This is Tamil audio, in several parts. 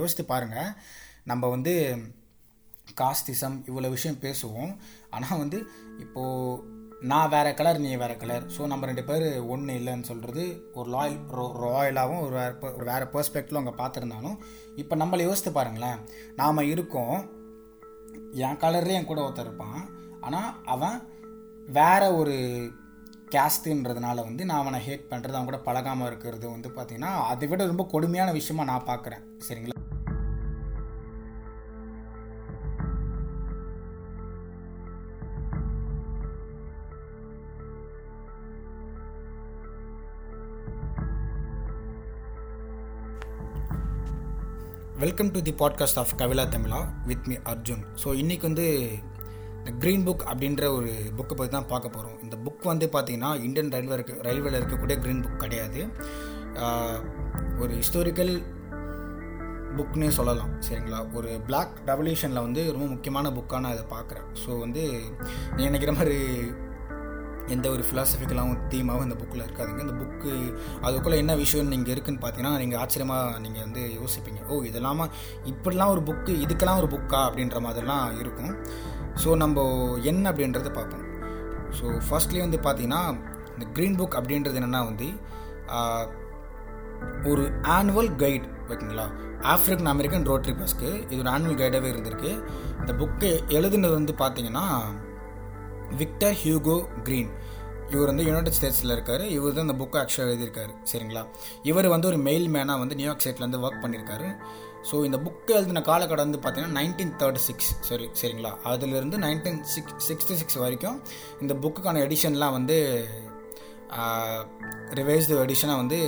யோசித்து பாருங்கள் நம்ம வந்து காஸ்டிசம் இவ்வளோ விஷயம் பேசுவோம். ஆனால் வந்து இப்போது நான் வேறு கலர் நீ வேறு கலர். ஸோ நம்ம ரெண்டு பேர் ஒன்று இல்லைன்னு சொல்கிறது ஒரு லாயல் ரோ ராயலாகவும் ஒரு வேறு ஒரு வேறு பெர்ஸ்பெக்டில் அவங்க பார்த்துருந்தாலும் இப்போ நம்மளை யோசித்து பாருங்களேன். நாம் இருக்கோம். என் கலர்லேயே என் கூட ஒருத்தர் இருப்பான். ஆனால் அவன் வேற ஒரு கேஸ்ட்டுன்றதுனால வந்து நான் அவனை ஹேட் பண்ணுறது அவன் கூட பழகாமல் இருக்கிறது வந்து பார்த்திங்கன்னா அதை விட ரொம்ப கொடுமையான விஷயமா நான் பார்க்குறேன். சரிங்களா? Welcome to the podcast of Kavila Tamizha with me Arjun so இன்றைக்கி வந்து இந்த க்ரீன் புக் அப்படின்ற ஒரு புக்கை பற்றி தான் பார்க்க போகிறோம் இந்த புக் வந்து பார்த்திங்கன்னா இந்தியன் ரயில்வே இருக்க ரயில்வேல இருக்கக்கூடிய க்ரீன் புக் கிடையாது. ஒரு ஹிஸ்டோரிக்கல் புக்னே சொல்லலாம் சரிங்களா? ஒரு பிளாக் ரெவல்யூஷனில் வந்து ரொம்ப முக்கியமான புக்காக நான் அதை பார்க்குறேன். ஸோ வந்து நீ நினைக்கிற மாதிரி எந்த ஒரு ஃபிலாசபிக்கலாகவும் தீமாகவும் இந்த புக்கில் இருக்காதுங்க. இந்த புக்கு அதுக்குள்ளே என்ன விஷயம் நீங்கள் இருக்குதுன்னு பார்த்தீங்கன்னா நீங்கள் ஆச்சரியமாக நீங்கள் வந்து யோசிப்பீங்க. ஓ இதெல்லாமா இப்படிலாம் ஒரு புக்கு இதுக்கெல்லாம் ஒரு புக்கா அப்படின்ற மாதிரிலாம் இருக்கும். ஸோ நம்ம என்ன அப்படின்றத பார்ப்போம். ஸோ ஃபர்ஸ்ட்லேயே வந்து பார்த்தீங்கன்னா இந்த க்ரீன் புக் அப்படின்றது என்னென்னா வந்து ஒரு ஆனுவல் கைட் ஓகேங்களா ஆஃப்ரிக்கன் அமெரிக்கன் ரோட்ரி பஸ்க்கு இது ஒரு ஆனுவல் கைடாகவே இருந்திருக்கு. இந்த புக்கு எழுதுனது வந்து பார்த்தீங்கன்னா விக்டர் ஹியூகோ கிரீன். இவர் வந்து யுனைடெட் ஸ்டேட்ஸில் இருக்கார். இவர் தான் இந்த புக்கை ஆக்சுவலாக எழுதியிருக்காரு. சரிங்களா? இவர் வந்து ஒரு மெயில் மேனாக வந்து நியூயார்க் ஸ்டேட்லேருந்து ஒர்க் பண்ணியிருக்காரு. ஸோ இந்த புக்கு எழுதின காலக்கடை வந்து பார்த்தீங்கன்னா நைன்டீன் தேர்ட்டி சிக்ஸ் சரி சரிங்களா? அதுலேருந்து நைன்டீன் சிக்ஸ் சிக்ஸ்டி சிக்ஸ் வரைக்கும் இந்த புக்குக்கான எடிஷன்லாம் வந்து ரிவைஸ்டு எடிஷனாக வந்து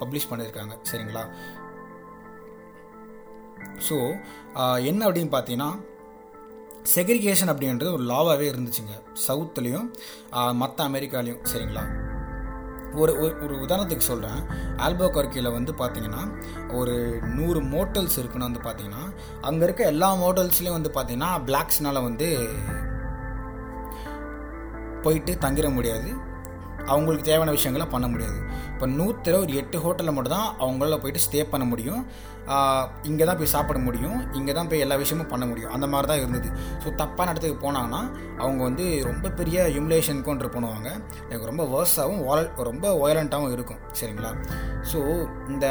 பப்ளிஷ் பண்ணியிருக்காங்க. சரிங்களா? ஸோ என்ன அப்படின்னு பார்த்தீங்கன்னா செக்ரிகேஷன் அப்படின்றது ஒரு லாவாகவே இருந்துச்சுங்க. சவுத்துலேயும் மற்ற அமெரிக்காலையும் சரிங்களா? ஒரு ஒரு ஒரு உதாரணத்துக்கு சொல்கிறேன் ஆல்போ கர்க்கியில் வந்து பார்த்தீங்கன்னா ஒரு நூறு மோட்டல்ஸ் இருக்குன்னு வந்து பார்த்தீங்கன்னா அங்கே இருக்க எல்லா மோட்டல்ஸ்லேயும் வந்து பார்த்தீங்கன்னா பிளாக்ஸ்னால் வந்து போயிட்டு தங்கிட முடியாது. அவங்களுக்கு தேவையான விஷயங்களை பண்ண முடியாது. இப்போ நூற்றில் ஒரு எட்டு ஹோட்டலில் மட்டும் தான் அவங்களால போயிட்டு ஸ்டே பண்ண முடியும். இங்கே தான் போய் சாப்பிட முடியும். இங்கே தான் போய் எல்லா விஷயமும் பண்ண முடியும். அந்த மாதிரி தான் இருந்தது. ஸோ தப்பான இடத்துக்கு போனாங்கன்னா அவங்க வந்து ரொம்ப பெரிய ஹியூமிலேஷன் கொண்டு பண்ணுவாங்க. எனக்கு ரொம்ப வேர்ஸாகவும் வால ரொம்ப வயலண்ட்டாகவும் இருக்கும். சரிங்களா? ஸோ இந்த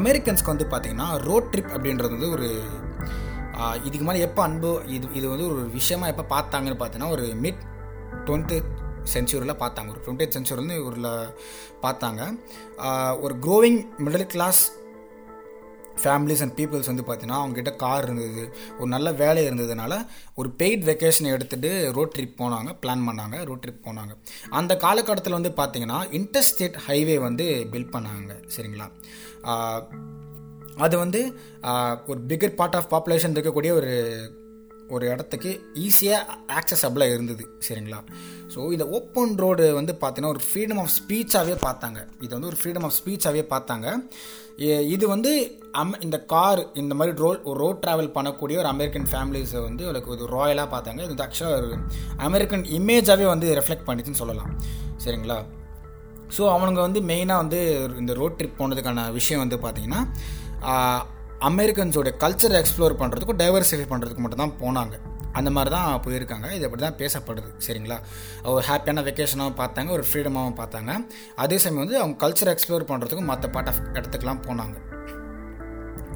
அமெரிக்கன்ஸ்க்கு வந்து பார்த்திங்கன்னா ரோட் ட்ரிப் அப்படின்றது வந்து ஒரு இதுக்கு மேலே எப்போ அன்பு இது இது வந்து ஒரு விஷயமா எப்போ பார்த்தாங்கன்னு பார்த்தீங்கன்னா ஒரு மிட் டுவெண்ட்டி சென்ச்சுரியில் பார்த்தாங்க. ஒரு டுவெண்ட்டி சென்ச்சுரியில் இவரில் பார்த்தாங்க. ஒரு growing middle class families and peoples வந்து பார்த்தீங்கன்னா அவங்ககிட்ட கார் இருந்தது. ஒரு நல்ல வேலை இருந்ததுனால ஒரு பெய்ட் வெக்கேஷன் எடுத்துகிட்டு ரோட் ட்ரிப் போனாங்க. பிளான் பண்ணாங்க ரோட் ட்ரிப் போனாங்க. அந்த காலகட்டத்தில் வந்து பார்த்திங்கன்னா இன்டர்ஸ்டேட் ஹைவே வந்து பில்ட் பண்ணாங்க. சரிங்களா? அது வந்து ஒரு பிகர் பார்ட் ஆஃப் பாப்புலேஷன் இருக்கக்கூடிய ஒரு ஒரு இடத்துக்கு ஈஸியாக ஆக்சஸபிளாக இருந்தது சரிங்களா? ஸோ இந்த ஓப்பன் ரோடு வந்து பார்த்தீங்கன்னா ஒரு ஃப்ரீடம் ஆஃப் ஸ்பீச்சாகவே பார்த்தாங்க. இது வந்து ஒரு ஃப்ரீடம் ஆஃப் ஸ்பீச்சாகவே பார்த்தாங்க. இது வந்து அம் இந்த கார் இந்த மாதிரி ரோல் ஒரு ரோட் ட்ராவல் பண்ணக்கூடிய ஒரு அமெரிக்கன் ஃபேமிலிஸை வந்து அவளுக்கு ஒரு ராயலாக பார்த்தாங்க. இது ஆக்சுவலாக ஒரு அமெரிக்கன் இமேஜாகவே வந்து ரெஃப்ளெக்ட் பண்ணிச்சுன்னு சொல்லலாம் சரிங்களா? ஸோ அவனுங்க வந்து மெயினாக வந்து இந்த ரோட் ட்ரிப் போனதுக்கான விஷயம் வந்து பார்த்திங்கன்னா அமெரிக்கன்ஸோட கல்ச்சரை எக்ஸ்ப்ளோர் பண்ணுறதுக்கும் டைவர்சிஃபை பண்ணுறதுக்கு மட்டும் தான் போனாங்க. அந்த மாதிரி தான் போயிருக்காங்க. இது அப்படி தான் பேசப்படுது. சரிங்களா? ஒரு ஹாப்பியான வெக்கேஷனாகவும் பார்த்தாங்க ஒரு ஃப்ரீடமாகவும் பார்த்தாங்க. அதே சமயம் வந்து அவங்க கல்ச்சரை எக்ஸ்ப்ளோர் பண்ணுறதுக்கும் மற்ற பார்ட் ஆஃப் இடத்துக்குலாம் போனாங்க.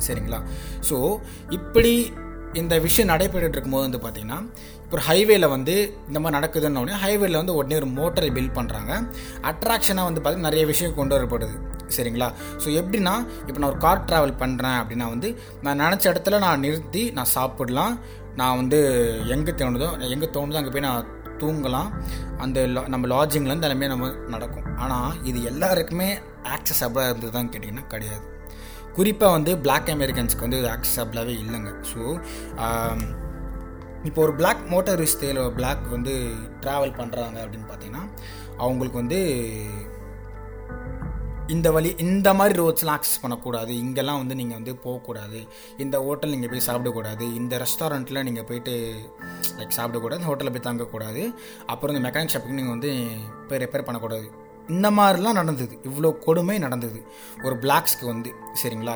சரிங்களா? ஸோ இப்படி இந்த விஷயம் நடைபெற்று இருக்கும்போது வந்து பார்த்தீங்கன்னா இப்போ ஒரு ஹைவேல வந்து இந்த மாதிரி நடக்குதுன்னு உடனே ஹைவேல வந்து உடனே ஒரு மோட்டரை பில்ட் பண்ணுறாங்க அட்ராக்ஷனாக வந்து பார்த்தீங்கன்னா நிறைய விஷயம் கொண்டு வரப்படுது. சரிங்களா? ஸோ எப்படின்னா இப்போ நான் ஒரு கார் ட்ராவல் பண்ணுறேன் அப்படின்னா வந்து நான் நினச்ச இடத்துல நான் நிறுத்தி நான் சாப்பிடலாம். நான் வந்து எங்கே தோணுதோ எங்கே தோணுதோ அங்கே போய் நான் தூங்கலாம். அந்த நம்ம லாட்ஜிங்லேருந்து எல்லாமே நம்ம நடக்கும். ஆனால் இது எல்லாருக்குமே ஆக்சஸபிளாக இருந்தது தான் கேட்டிங்கன்னா கிடையாது. குறிப்பாக வந்து பிளாக் அமெரிக்கன்ஸ்க்கு வந்து இது ஆக்சஸபிளாகவே இல்லைங்க. ஸோ இப்போ ஒரு பிளாக் மோட்டரிஸ்ட் பிளாக் வந்து ட்ராவல் பண்ணுறாங்க அப்படின்னு பார்த்தீங்கன்னா அவங்களுக்கு வந்து இந்த வழி இந்த மாதிரி ரோட்ஸ்லாம் ஆக்சஸ் பண்ணக்கூடாது. இங்கெல்லாம் வந்து நீங்கள் வந்து போகக்கூடாது. இந்த ஹோட்டல் நீங்கள் போய் சாப்பிடக்கூடாது. இந்த ரெஸ்டாரண்ட்டில் நீங்கள் போயிட்டு லைக் சாப்பிடக்கூடாது. ஹோட்டலில் போய் தங்கக்கூடாது. அப்புறம் இந்த மெக்கானிக் ஷாப்புக்கு நீங்கள் வந்து போய் ரிப்பேர் பண்ணக்கூடாது. இந்த மாதிரிலாம் நடந்தது. இவ்வளோ கொடுமை நடந்தது. ஒரு பிளாக்ஸ்க்கு வந்து சரிங்களா?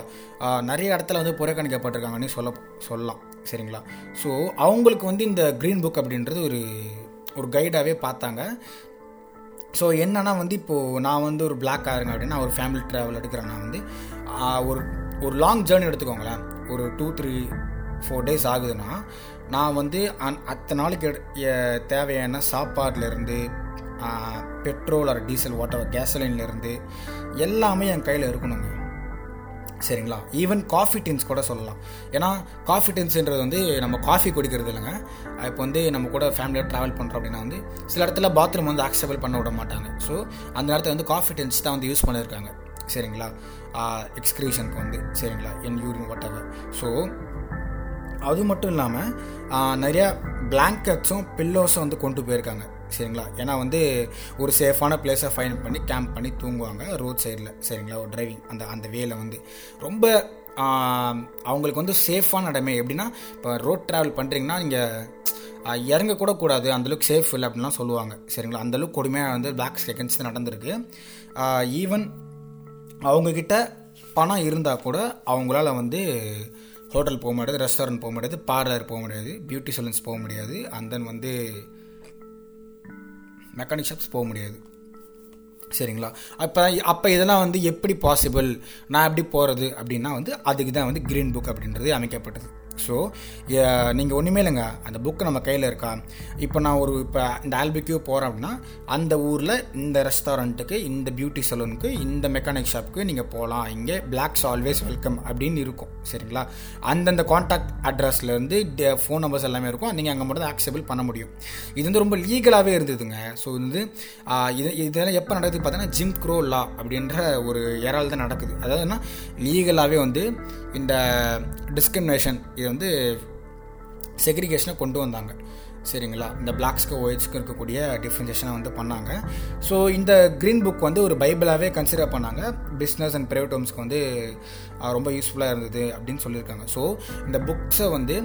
நிறைய இடத்துல வந்து புறக்கணிக்கப்பட்டிருக்காங்கன்னு சொல்ல சொல்லலாம். சரிங்களா? ஸோ அவங்களுக்கு வந்து இந்த க்ரீன் புக் அப்படின்றது ஒரு ஒரு கைடாகவே பார்த்தாங்க. ஸோ என்னன்னா வந்து இப்போது நான் வந்து ஒரு பிளாக் ஆருங்க அப்படின்னா ஒரு ஃபேமிலி ட்ராவல் எடுக்கிறேன் நான் வந்து ஒரு ஒரு லாங் ஜேர்னி எடுத்துக்கோங்களேன். ஒரு டூ த்ரீ ஃபோர் டேஸ் ஆகுதுன்னா நான் வந்து அந் அத்தனை நாளைக்கு எடு- தேவையான சாப்பாட்லேருந்து பெட்ரோல் ஆர் டீசல் வாட்டர் கேசலின்லேருந்து எல்லாமே என் கையில் இருக்கணுங்க. சரிங்களா? ஈவன் காஃபி டின்ஸ் கூட சொல்லலாம். ஏன்னா காஃபி டின்ஸுன்றது வந்து நம்ம காஃபி குடிக்கிறது இல்லைங்க. இப்போ வந்து நம்ம கூட ஃபேமிலியாக ட்ராவல் பண்ணுறோம் அப்படின்னா வந்து சில இடத்துல பாத்ரூம் வந்து ஆக்சபிள் பண்ண விட மாட்டாங்க. ஸோ அந்த இடத்துல வந்து காஃபி டின்ஸ் தான் வந்து யூஸ் பண்ணியிருக்காங்க. சரிங்களா? எக்ஸ்கிரீஷனுக்கு வந்து சரிங்களா? என் யூரின் வாட் ஸோ அது மட்டும் இல்லாமல் நிறையா பிளாங்கெட்ஸும் பில்லோஸும் வந்து கொண்டு போயிருக்காங்க. சரிங்களா? ஏன்னா வந்து ஒரு சேஃபான பிளேஸை ஃபைன் பண்ணி கேம்ப் பண்ணி தூங்குவாங்க. ரோட் சைடில் சரிங்களா? ஒரு டிரைவிங் அந்த அந்த வேல வந்து. ரொம்ப அவங்களுக்கு வந்து சேஃபான இடமே. எப்படின்னா இப்போ ரோட் ட்ராவல் பண்ணுறீங்கன்னா நீங்கள் இறங்க கூட கூடாது. அந்தளவுக்கு சேஃப் இல்லை அப்படின்லாம் சொல்லுவாங்க. சரிங்களா? அந்தளவுக்கு கொடுமையாக வந்து பிளாக் செகண்ட்ஸ் நடந்திருக்கு. ஈவன் அவங்கக்கிட்ட பணம் இருந்தால் கூட அவங்களால வந்து ஹோட்டல் போக முடியாது ரெஸ்டாரண்ட் போக முடியாது பார்லர் போக முடியாது பியூட்டி சலூன்ஸ் போக முடியாது. அண்ட் தென் வந்து மெக்கானிக் ஷாப்ஸ் போக முடியாது. சரிங்களா? அப்போ அப்போ இதெல்லாம் வந்து எப்படி பாசிபிள் நான் எப்படி போகிறது அப்படின்னா வந்து அதுக்கு தான் வந்து க்ரீன் புக் அப்படின்றது அமைக்கப்பட்டது. ஸோ நீங்கள் ஒன்றுமே இல்லைங்க. அந்த புக்கு நம்ம கையில் இருக்கா? இப்போ நான் ஒரு இப்போ இந்த ஆல்பிக்யூ போகிறேன் அப்படின்னா அந்த ஊரில் இந்த ரெஸ்டாரண்ட்டுக்கு இந்த பியூட்டி சலூனுக்கு இந்த மெக்கானிக் ஷாப்புக்கு நீங்கள் போகலாம் இங்கே பிளாக்ஸ் ஆல்வேஸ் வெல்கம் அப்படின்னு இருக்கும். சரிங்களா? அந்தந்த காண்டாக்ட் அட்ரஸ்லேருந்து ஃபோன் நம்பர்ஸ் எல்லாமே இருக்கும். நீங்கள் அங்கே மட்டும் ஆக்சபிள் பண்ண முடியும். இது வந்து ரொம்ப லீகலாகவே இருந்ததுங்க. ஸோ வந்து இது இதெல்லாம் எப்போ நடக்குது பார்த்தீங்கன்னா ஜிம் க்ரோ லா அப்படின்ற ஒரு ஏரால் தான் நடக்குது. அதாவதுன்னா லீகலாகவே வந்து இந்த டிஸ்கிரிமினேஷன் இது வந்து செக்ரிகேஷனை கொண்டு வந்தாங்க. சரிங்களா? இந்த பிளாக்ஸ்க்கு ஒயிட்ஸ்க்கு இருக்கக்கூடிய டிஃப்ரென்சேஷனை வந்து பண்ணாங்க. ஸோ இந்த க்ரீன் புக் வந்து ஒரு பைபிளாகவே கன்சிடர் பண்ணாங்க. பிஸ்னஸ் அண்ட் ப்ரைவேட் ஹோம்ஸ்க்கு வந்து ரொம்ப யூஸ்ஃபுல்லாக இருந்தது அப்படின்னு சொல்லியிருக்காங்க. ஸோ இந்த புக்ஸை வந்து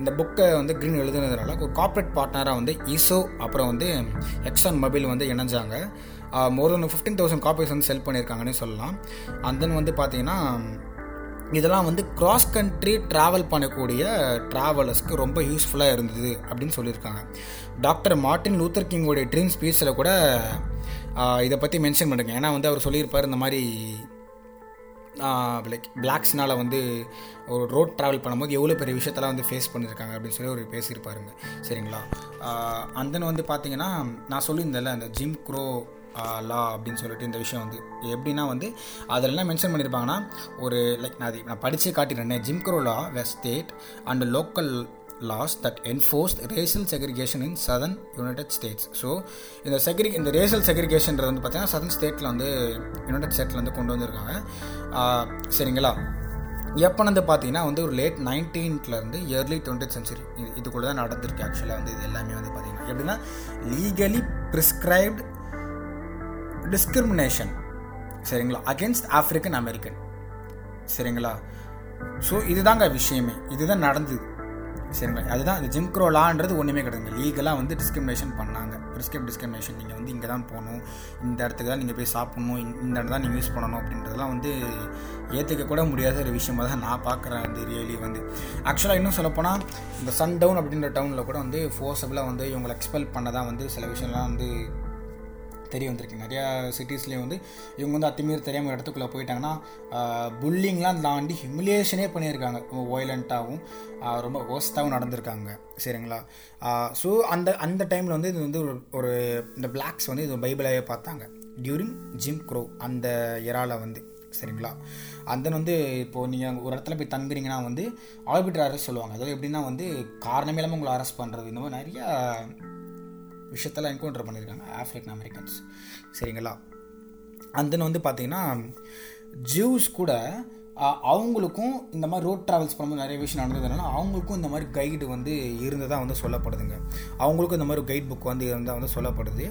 இந்த புக்கை வந்து க்ரீன் எழுதுனதுனால ஒரு கார்ப்பரேட் பார்ட்னராக வந்து ஈசோ அப்புறம் வந்து எக்ஸான் மொபைல் வந்து இணைஞ்சாங்க. More than fifteen thousand copies வந்து செல் பண்ணியிருக்காங்கன்னு சொல்லலாம். அண்ட் தென் வந்து பார்த்தீங்கன்னா இதெல்லாம் வந்து கிராஸ் கண்ட்ரி ட்ராவல் பண்ணக்கூடிய ட்ராவலர்ஸ்க்கு ரொம்ப யூஸ்ஃபுல்லாக இருந்தது அப்படின்னு சொல்லியிருக்காங்க. டாக்டர் மார்ட்டின் லூத்தர் கிங்கோடைய ட்ரீம் ஸ்பீச்சில் கூட இதை பற்றி மென்ஷன் பண்ணுங்க ஏன்னா வந்து அவர் சொல்லியிருப்பார் இந்த மாதிரி லைக் பிளாக்ஸ்னால் வந்து ஒரு ரோட் ட்ராவல் பண்ணும்போது எவ்வளோ பெரிய விஷயத்தெல்லாம் வந்து ஃபேஸ் பண்ணியிருக்காங்க அப்படின்னு சொல்லி ஒரு பேசியிருப்பாருங்க. சரிங்களா? அண்ட் வந்து பார்த்தீங்கன்னா நான் சொல்லியிருந்தேன்ல அந்த ஜிம் க்ரோ லா அப்படின்னு சொல்லிட்டு இந்த விஷயம் வந்து எப்படின்னா வந்து அதில் என்ன மென்ஷன் பண்ணியிருப்பாங்கன்னா ஒரு லைக் நான் அது நான் படித்து காட்டிடுறேன் Jim Crow law west state and local laws that enforce racial segregation in southern United States so இந்த செக்ரி இந்த ரேஷியல் செக்ரிகேஷன்றது வந்து பார்த்தீங்கன்னா சதர்ன் ஸ்டேட்டில் வந்து யுனைடெட் ஸ்டேட்டில் வந்து கொண்டு வந்திருக்காங்க. சரிங்களா? எப்போ வந்து பார்த்தீங்கன்னா வந்து ஒரு லேட் நைன்டீன்த்லேருந்து இயர்லி டுவெண்ட்டி சென்ச்சுரி இது இதுக்குள்ளே தான் நடந்திருக்கு ஆக்சுவலாக வந்து இது எல்லாமே வந்து பார்த்தீங்கன்னா எப்படின்னா லீகலி ப்ரிஸ்கிரைப்டு டிஸ்கிரிமினேஷன் சரிங்களா? அகேன்ஸ்ட் ஆஃப்ரிக்கன் அமெரிக்கன் சரிங்களா? ஸோ இதுதாங்க விஷயமே. இதுதான் நடந்தது. சரிங்களா? அதுதான் இந்த ஜிம் லான்றது ஒன்றுமே கிடையாது லீகலாக வந்து டிஸ்கிரிமினேஷன் பண்ணாங்க. ப்ரிஸ்கிரிப் டிஸ்கிரிமினேஷன் நீங்கள் வந்து இங்கே தான் போகணும். இந்த இடத்துக்கு தான் நீங்கள் போய் சாப்பிடணும். இந்த- இடம் தான் நீங்கள் யூஸ் பண்ணணும் அப்படின்றதெல்லாம் வந்து ஏற்றுக்க கூட முடியாத ஒரு விஷயமாக தான் நான் பார்க்குறேன். வந்து ரியலி வந்து. ஆக்சுவலாக இன்னும் சொல்லப்போனால் இந்த சன் டவுன் அப்படின்ற டவுனில் கூட வந்து ஃபோர்ஸபிளாக வந்து இவங்களை எக்ஸ்பெல் பண்ண தான் வந்து சில விஷயம்லாம் வந்து தெரிய வந்திருக்கு. நிறையா சிட்டிஸ்லேயும் வந்து இவங்க வந்து அத்துமீறி தெரியாமல் இடத்துக்குள்ளே போயிட்டாங்கன்னா புல்லிங்லாம் தாண்டி ஹிமிலியேஷனே பண்ணியிருக்காங்க. ரொம்ப வயலண்ட்டாகவும் ரொம்ப ஒர்ஸ்ட்டாகவும் நடந்திருக்காங்க. சரிங்களா? ஸோ அந்த அந்த டைமில் வந்து இது வந்து ஒரு ஒரு இந்த பிளாக்ஸ் வந்து இது பைபிளாகவே பார்த்தாங்க. டியூரிங் ஜிம் க்ரோ அந்த இறால வந்து. சரிங்களா? அந்த வந்து இப்போது நீங்கள் ஒரு இடத்துல போய் தங்குறீங்கன்னா வந்து ஆர்பிட்டர் அரெஸ்ட் சொல்லுவாங்க. அதாவது எப்படின்னா வந்து காரணமே இல்லாமல் உங்களை அரெஸ்ட் பண்ணுறது இந்த மாதிரி நிறையா விஷயத்தெல்லாம் என்கவுண்டர் பண்ணியிருக்காங்க ஆஃப்ரிக்கன் அமெரிக்கன்ஸ் சரிங்களா? அண்ட் தென் வந்து பார்த்தீங்கன்னா ஜூஸ் கூட அவங்களுக்கும் இந்த மாதிரி ரோட் ட்ராவல்ஸ் பண்ணும்போது நிறைய விஷயம் நடந்ததுனால அவங்களுக்கும் இந்த மாதிரி கைடு வந்து இருந்ததாக வந்து சொல்லப்படுதுங்க. அவங்களுக்கும் இந்த மாதிரி கைட் புக் வந்து இருந்தால் வந்து சொல்லப்படுது.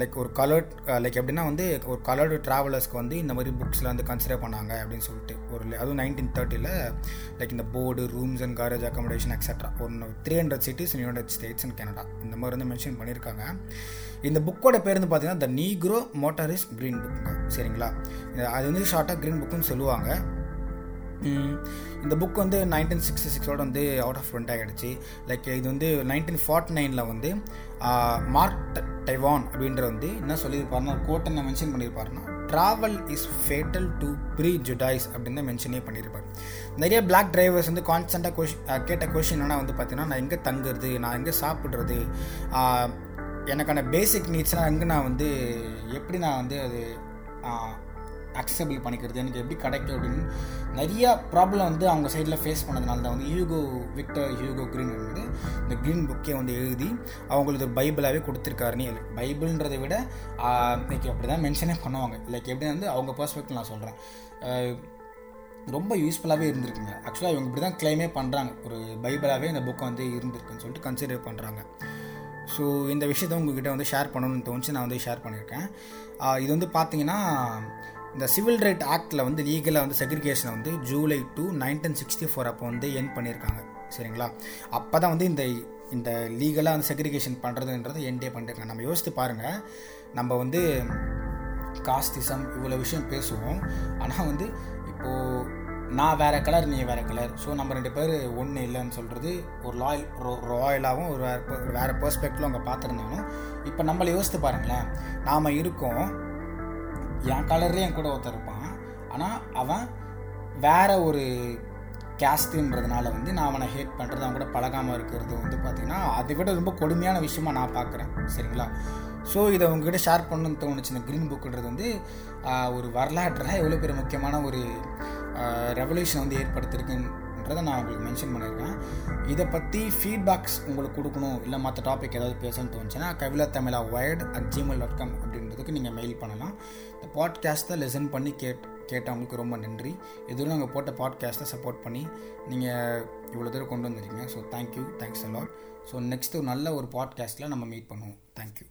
லைக் ஒரு கலர்ட் லைக் எப்படின்னா வந்து ஒரு கலர்டு ட்ராவலர்ஸ்க்கு வந்து இந்த மாதிரி புக்ஸில் வந்து கன்சிடர் பண்ணாங்க அப்படின்னு சொல்லிட்டு. ஒரு அதுவும் நைன்டீன் தேர்ட்டியில் லைக் இந்த board rooms and garage accommodation etcetera ஒன்று three hundred cities in States and Canada இந்த மாதிரி வந்து மென்ஷன் பண்ணியிருக்காங்க. இந்த புக்கோட பேர் வந்து பார்த்தீங்கன்னா the Negro motorist green book சரிங்களா? அது வந்து ஷார்ட்டாக க்ரீன் புக்குன்னு சொல்லுவாங்க. இந்த புக் வந்து நைன்டீன் சிக்ஸ்டி சிக்ஸோட வந்து அவுட் ஆஃப் ஃப்ரண்ட் ஆகிடுச்சு லைக் இது வந்து நைன்டீன் ஃபார்ட்டி நைனில் வந்து மார்க் டைவான் அப்படின்ற வந்து என்ன சொல்லியிருப்பாருன்னா ஒரு கோட்டை என்ன mention பண்ணியிருப்பாருன்னா travel is fatal to prejudice அப்படின்னு தான் மென்ஷனே பண்ணியிருப்பார். நிறைய பிளாக் டிரைவர்ஸ் வந்து கான்ஸ்டண்ட்டாக கொஷின் கேட்ட கொஷின் என்ன வந்து பார்த்தீங்கன்னா நான் எங்கே தங்குறது? நான் எங்கே சாப்பிட்றது? எனக்கான பேசிக் நீட்ஸ்லாம் எங்கே நான் வந்து எப்படி நான் வந்து அது அக்சசபிள் பண்ணிக்கிறது எனக்கு எப்படி கிடைக்கும் அப்படின்னு நிறையா ப்ராப்ளம் வந்து அவங்க சைடில் ஃபேஸ் பண்ணதுனால தான் வந்து ஹியூகோ விக்டர் ஹியூகோ க்ரீன் வந்து இந்த க்ரீன் புக்கே வந்து எழுதி அவங்களுக்கு பைபிளாகவே கொடுத்துருக்காருன்னு பைபிள்ன்றதை விட இன்னைக்கு அப்படி தான் மென்ஷனே பண்ணுவாங்க. லைக் எப்படி வந்து அவங்க பர்ஸ்பெக்டிவ் நான் சொல்கிறேன் ரொம்ப யூஸ்ஃபுல்லாகவே இருந்திருக்குங்க. ஆக்சுவலாக இவங்க இப்படி தான் கிளைமே பண்ணுறாங்க ஒரு பைபிளாகவே இந்த புக்கை வந்து இருந்திருக்குன்னு சொல்லிட்டு கன்சிடர் பண்ணுறாங்க ஸோ இந்த விஷயத்த உங்ககிட்ட வந்து ஷேர் பண்ணணும்னு தோணுச்சு. நான் வந்து ஷேர் பண்ணியிருக்கேன். இது வந்து பார்த்தீங்கன்னா இந்த சிவில் ரைட் ஆக்டில் வந்து லீகலாக வந்து செக்ரிகேஷனை வந்து July two nineteen sixty four அப்போ வந்து என் பண்ணியிருக்காங்க. சரிங்களா? அப்போ தான் வந்து இந்த இந்த லீகலாக வந்து செக்ரிகேஷன் பண்ணுறதுன்றது என்டே பண்ணிருக்காங்க நம்ம யோசித்து பாருங்கள் நம்ம வந்து காஸ்டிசம் இவ்வளோ விஷயம் பேசுவோம். ஆனால் வந்து இப்போது நான் வேறு கலர் நீ வேறு கலர். ஸோ நம்ம ரெண்டு பேர் ஒன்று இல்லைன்னு சொல்கிறது ஒரு லாயல் ராயலாகவும் ஒரு வேறு வேறு பெர்ஸ்பெக்டிவில் அவங்க பார்த்துருந்தாலும் இப்போ நம்மளை யோசித்து பாருங்களேன். நாம் இருக்கோம். என் கலர்லேயே என் கூட ஒருத்தர் இருப்பான். ஆனால் அவன் வேற ஒரு கேஸ்ட்டுன்றதுனால வந்து நான் அவனை ஹேட் பண்ணுறது அவன் கூட பழகாமல் இருக்கிறது வந்து பார்த்திங்கன்னா அதை விட ரொம்ப கொடுமையான விஷயமா நான் பார்க்குறேன். சரிங்களா? ஸோ இதை உங்ககிட்ட ஷேர் பண்ணணும்னு தோணுச்சு. இந்த க்ரீன் புக்குன்றது வந்து ஒரு வரலாற்றில் எவ்வளோ பெரிய முக்கியமான ஒரு ரெவல்யூஷன் வந்து ஏற்படுத்தியிருக்குன்றதை நான் உங்களுக்கு மென்ஷன் பண்ணியிருக்கேன். இதை பற்றி ஃபீட்பேக்ஸ் உங்களுக்கு கொடுக்கணும் இல்லை மற்ற டாபிக் ஏதாவது பேசணும்னு தோணுச்சுன்னா Kavila Tamizha wired at Gmail dot com அப்படின்றதுக்கு நீங்கள் மெயில் பண்ணலாம். இந்த பாட்காஸ்ட்டை லெசன் பண்ணி கேட் கேட்டவங்களுக்கு ரொம்ப நன்றி. எதுவும் நாங்கள் போட்ட பாட்காஸ்ட்டை சப்போர்ட் பண்ணி நீங்கள் இவ்வளோ தூரம் கொண்டு வந்திருக்கீங்க. So thank you thanks a lot so next நல்ல ஒரு பாட்காஸ்ட்டில் நம்ம மீட் பண்ணுவோம். தேங்க்யூ